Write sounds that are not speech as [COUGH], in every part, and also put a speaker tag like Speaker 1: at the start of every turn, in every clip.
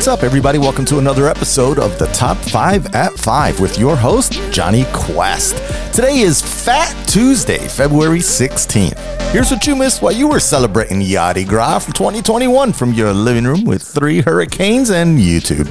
Speaker 1: What's up, everybody? Welcome to another episode of the Top 5 at 5 with your host, Johnny Quest. Today is Fat Tuesday, February 16th. Here's what you missed while you were celebrating Yardi Gras from 2021 from your living room with three hurricanes and YouTube.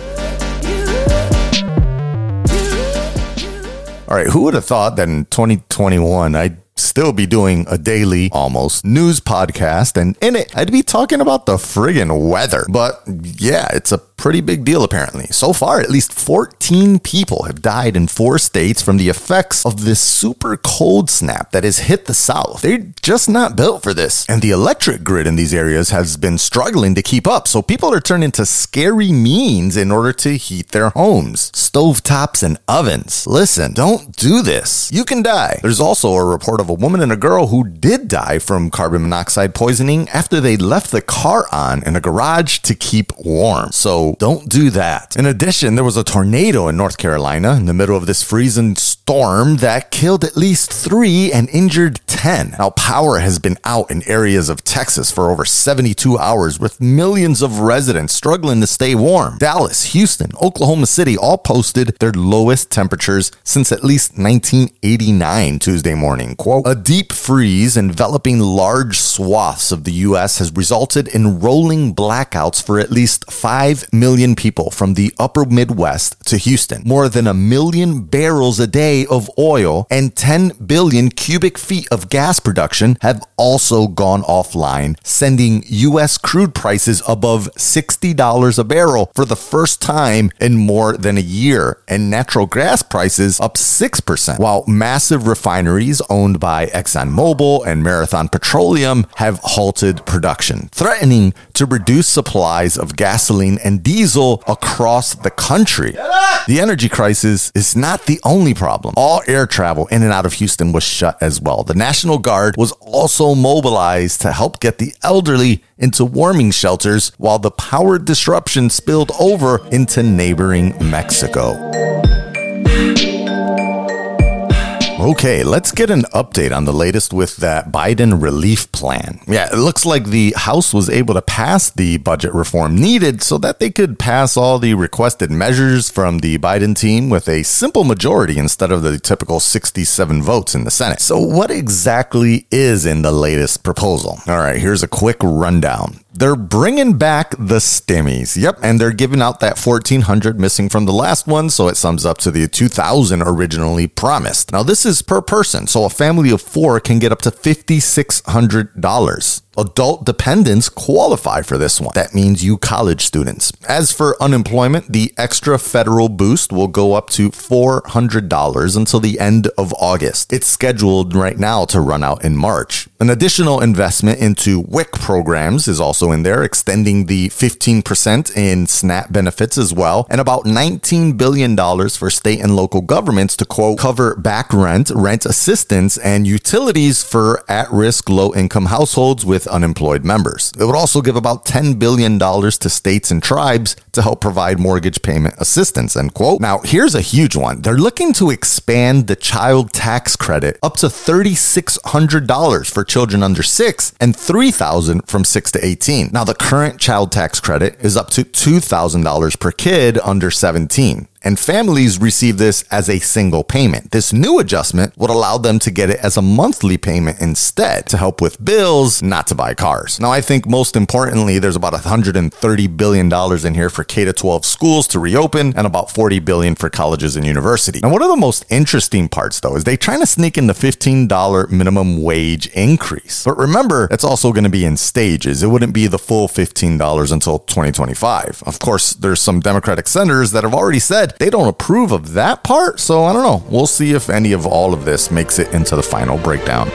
Speaker 1: All right, who would have thought that in 2021 I'd still be doing a daily, almost, news podcast, and in it, I'd be talking about the friggin' weather. But yeah, it's a pretty big deal apparently. So far, at least 14 people have died in four states from the effects of this super cold snap that has hit the South. They're just not built for this. And the electric grid in these areas has been struggling to keep up. So people are turning to scary means in order to heat their homes. Stovetops and ovens. Listen, don't do this. You can die. There's also a report of a woman and a girl who did die from carbon monoxide poisoning after they left the car on in a garage to keep warm. So don't do that. In addition, there was a tornado in North Carolina in the middle of this freezing storm that killed at least three and injured 10. Now, power has been out in areas of Texas for over 72 hours with millions of residents struggling to stay warm. Dallas, Houston, Oklahoma City all posted their lowest temperatures since at least 1989 Tuesday morning. Quote, a deep freeze enveloping large swaths of the U.S. has resulted in rolling blackouts for at least 5 million people from the upper Midwest to Houston. More than a million barrels a day of oil and 10 billion cubic feet of gas production have also gone offline, sending U.S. crude prices above $60 a barrel for the first time in more than a year, and natural gas prices up 6%, while massive refineries owned by ExxonMobil and Marathon Petroleum have halted production, threatening to reduce supplies of gasoline and diesel across the country. The energy crisis is not the only problem. All air travel in and out of Houston was shut as well. The National Guard was also mobilized to help get the elderly into warming shelters while the power disruption spilled over into neighboring Mexico. Okay, let's get an update on the latest with that Biden relief plan. Yeah, it looks like the House was able to pass the budget reform needed so that they could pass all the requested measures from the Biden team with a simple majority instead of the typical 67 votes in the Senate. So, what exactly is in the latest proposal? All right, here's a quick rundown. They're bringing back the stimmies. Yep, and they're giving out that 1400 missing from the last one, so it sums up to the 2000 originally promised. Now this is per person, so a family of 4 can get up to $5600 adult dependents qualify for this one. That means you college students. As for unemployment, the extra federal boost will go up to $400 until the end of August. It's scheduled right now to run out in March. An additional investment into WIC programs is also in there, extending the 15% in SNAP benefits as well, and about $19 billion for state and local governments to quote, cover back rent, rent assistance, and utilities for at risk low income households with unemployed members. It would also give about $10 billion to states and tribes to help provide mortgage payment assistance, end quote. Now, here's a huge one. They're looking to expand the child tax credit up to $3,600 for children under six and $3,000 from six to 18. Now, the current child tax credit is up to $2,000 per kid under 17 and families receive this as a single payment. This new adjustment would allow them to get it as a monthly payment instead to help with bills, not to buy cars. Now, I think most importantly, there's about $130 billion in here for K 12 schools to reopen and about $40 billion for colleges and universities. Now, one of the most interesting parts, though, is they trying to sneak in the $15 minimum wage increase. But remember, it's also going to be in stages. It wouldn't be the full $15 until 2025. Of course, there's some Democratic senators that have already said they don't approve of that part. So I don't know. We'll see if any of all of this makes it into the final breakdown.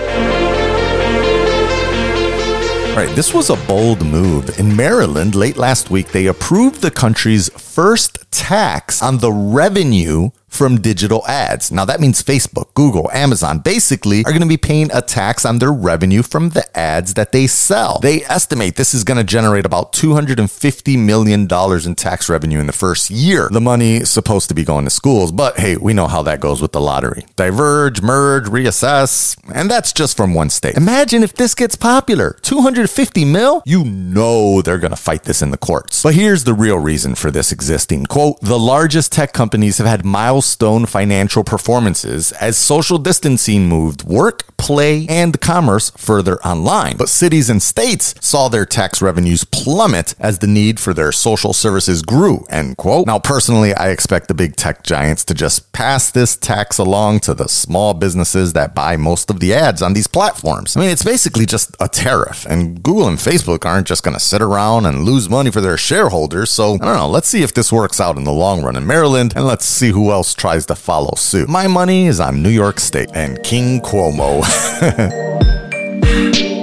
Speaker 1: All right, this was a bold move. In Maryland, late last week, they approved the country's first tax on the revenue from digital ads. Now that means Facebook, Google, Amazon basically are going to be paying a tax on their revenue from the ads that they sell. They estimate this is going to generate about $250 million in tax revenue in the first year. The money is supposed to be going to schools, but hey, we know how that goes with the lottery. Diverge, merge, reassess, and that's just from one state. Imagine if this gets popular. 250 mil? You know they're going to fight this in the courts. But here's the real reason for this existing. Quote, the largest tech companies have had milestone financial performances as social distancing moved work, play, and commerce further online. But cities and states saw their tax revenues plummet as the need for their social services grew, end quote. Now, personally, I expect the big tech giants to just pass this tax along to the small businesses that buy most of the ads on these platforms. I mean, it's basically just a tariff, and Google and Facebook aren't just going to sit around and lose money for their shareholders. So, I don't know, let's see if this works out in the long run in Maryland, and let's see who else tries to follow suit. My money is on New York State and King Cuomo. [LAUGHS]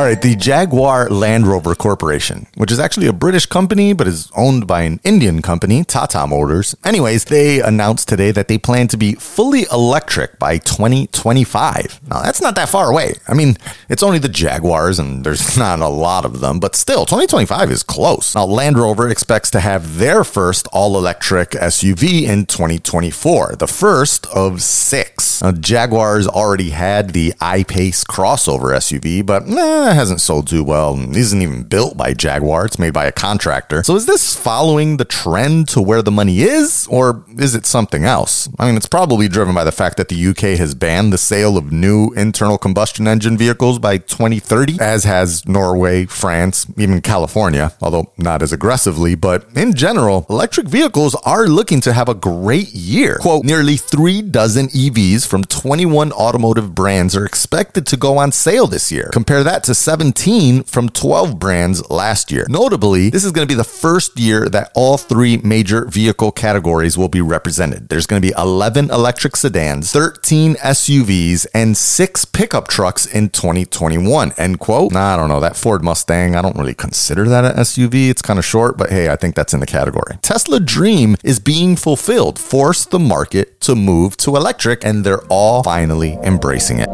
Speaker 1: All right, the Jaguar Land Rover Corporation, which is actually a British company but is owned by an Indian company, Tata Motors. Anyways, they announced today that they plan to be fully electric by 2025. Now, that's not that far away. I mean, it's only the Jaguars and there's [LAUGHS] not a lot of them, but still, 2025 is close. Now, Land Rover expects to have their first all electric SUV in 2024, the first of six. Now, Jaguars already had the I Pace crossover SUV, but nah, hasn't sold too well. It isn't even built by Jaguar. It's made by a contractor. So is this following the trend to where the money is, or is it something else? I mean, it's probably driven by the fact that the UK has banned the sale of new internal combustion engine vehicles by 2030, as has Norway, France, even California, although not as aggressively. But in general, electric vehicles are looking to have a great year. Quote, nearly three dozen EVs from 21 automotive brands are expected to go on sale this year. Compare that to 17 from 12 brands last year. Notably, this is going to be the first year that all three major vehicle categories will be represented. There's going to be 11 electric sedans, 13 SUVs, and six pickup trucks in 2021. End quote. Nah, I don't know. That Ford Mustang, I don't really consider that an SUV. It's kind of short, but hey, I think that's in the category. Tesla Dream is being fulfilled, force the market to move to electric, and they're all finally embracing it.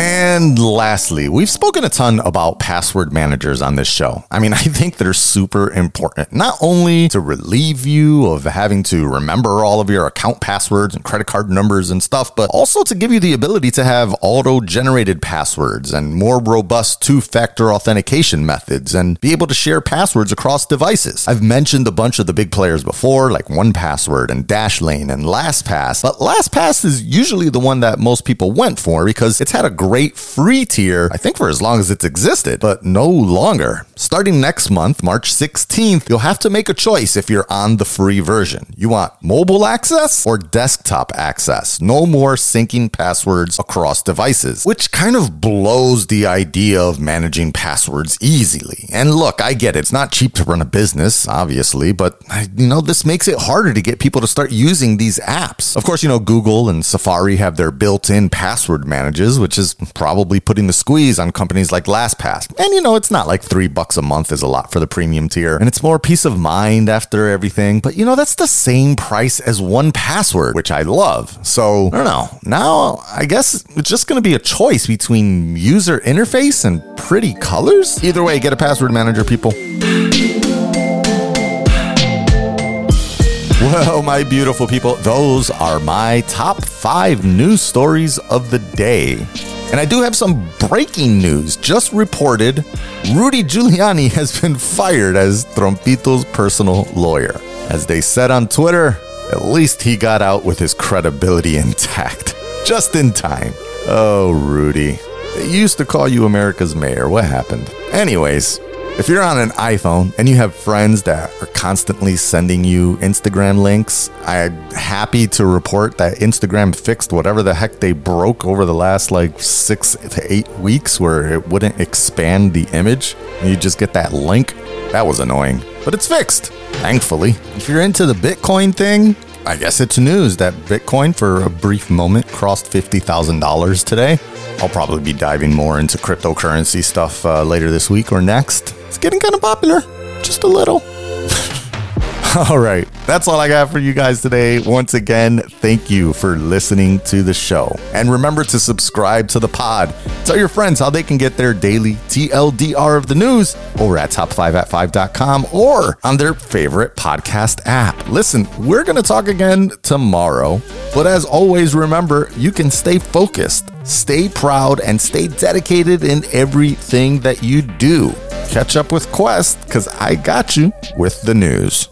Speaker 1: And lastly, we've spoken a ton about password managers on this show. I mean, [LAUGHS] I think they're super important, not only to relieve you of having to remember all of your account passwords and credit card numbers and stuff, but also to give you the ability to have auto generated passwords and more robust two factor authentication methods and be able to share passwords across devices. I've mentioned a bunch of the big players before, like 1Password and Dashlane and LastPass, but LastPass is usually the one that most people went for because it's had a great free tier, I think for as long as it's existed, but no longer. Starting next month, March 16th, you'll have to make a choice if you're on the free version. You want mobile access or desktop access? No more syncing passwords across devices, which kind of blows the idea of managing passwords easily. And look, I get it. It's not cheap to run a business, obviously, but you know, this makes it harder to get people to start using these apps. Of course, you know, Google and Safari have their built-in password managers, which is probably putting the squeeze on companies like LastPass. And you know, it's not like three bucks a month is a lot for the premium tier, and it's more peace of mind after everything. But you know, that's the same price as 1Password, which I love. So I don't know. Now I guess it's just going to be a choice between user interface and pretty colors. Either way, get a password manager, people. Well, my beautiful people, those are my top five news stories of the day. And I do have some breaking news. Just reported Rudy Giuliani [LAUGHS] has been fired as Trompito's personal lawyer. As they said on Twitter, at least he got out with his credibility [LAUGHS] intact. Just in time. Oh, Rudy. They used to call you America's mayor. What happened? Anyways, if you're on an iPhone and you have friends that are constantly sending you Instagram links, I'm happy to report that Instagram fixed whatever the heck they broke over the last like six to eight weeks where it wouldn't expand the image. And you just get that link. That was annoying, but it's fixed, thankfully. If you're into the Bitcoin thing, I guess it's news that Bitcoin for a brief moment crossed $50,000 today. I'll probably be diving more into cryptocurrency stuff uh, later this week or next. It's getting kind of popular, just a little. [LAUGHS] [LAUGHS] All right. That's all I got for you guys today. Once again, thank you for listening to the show. And remember to subscribe to the pod. Tell your friends how they can get their daily TLDR of the news over at top5at5.com or on their favorite podcast app. Listen, we're going to talk again tomorrow. But as always, remember, you can stay focused, stay proud, and stay dedicated in everything that you do. Catch up with Quest because I got you with the news.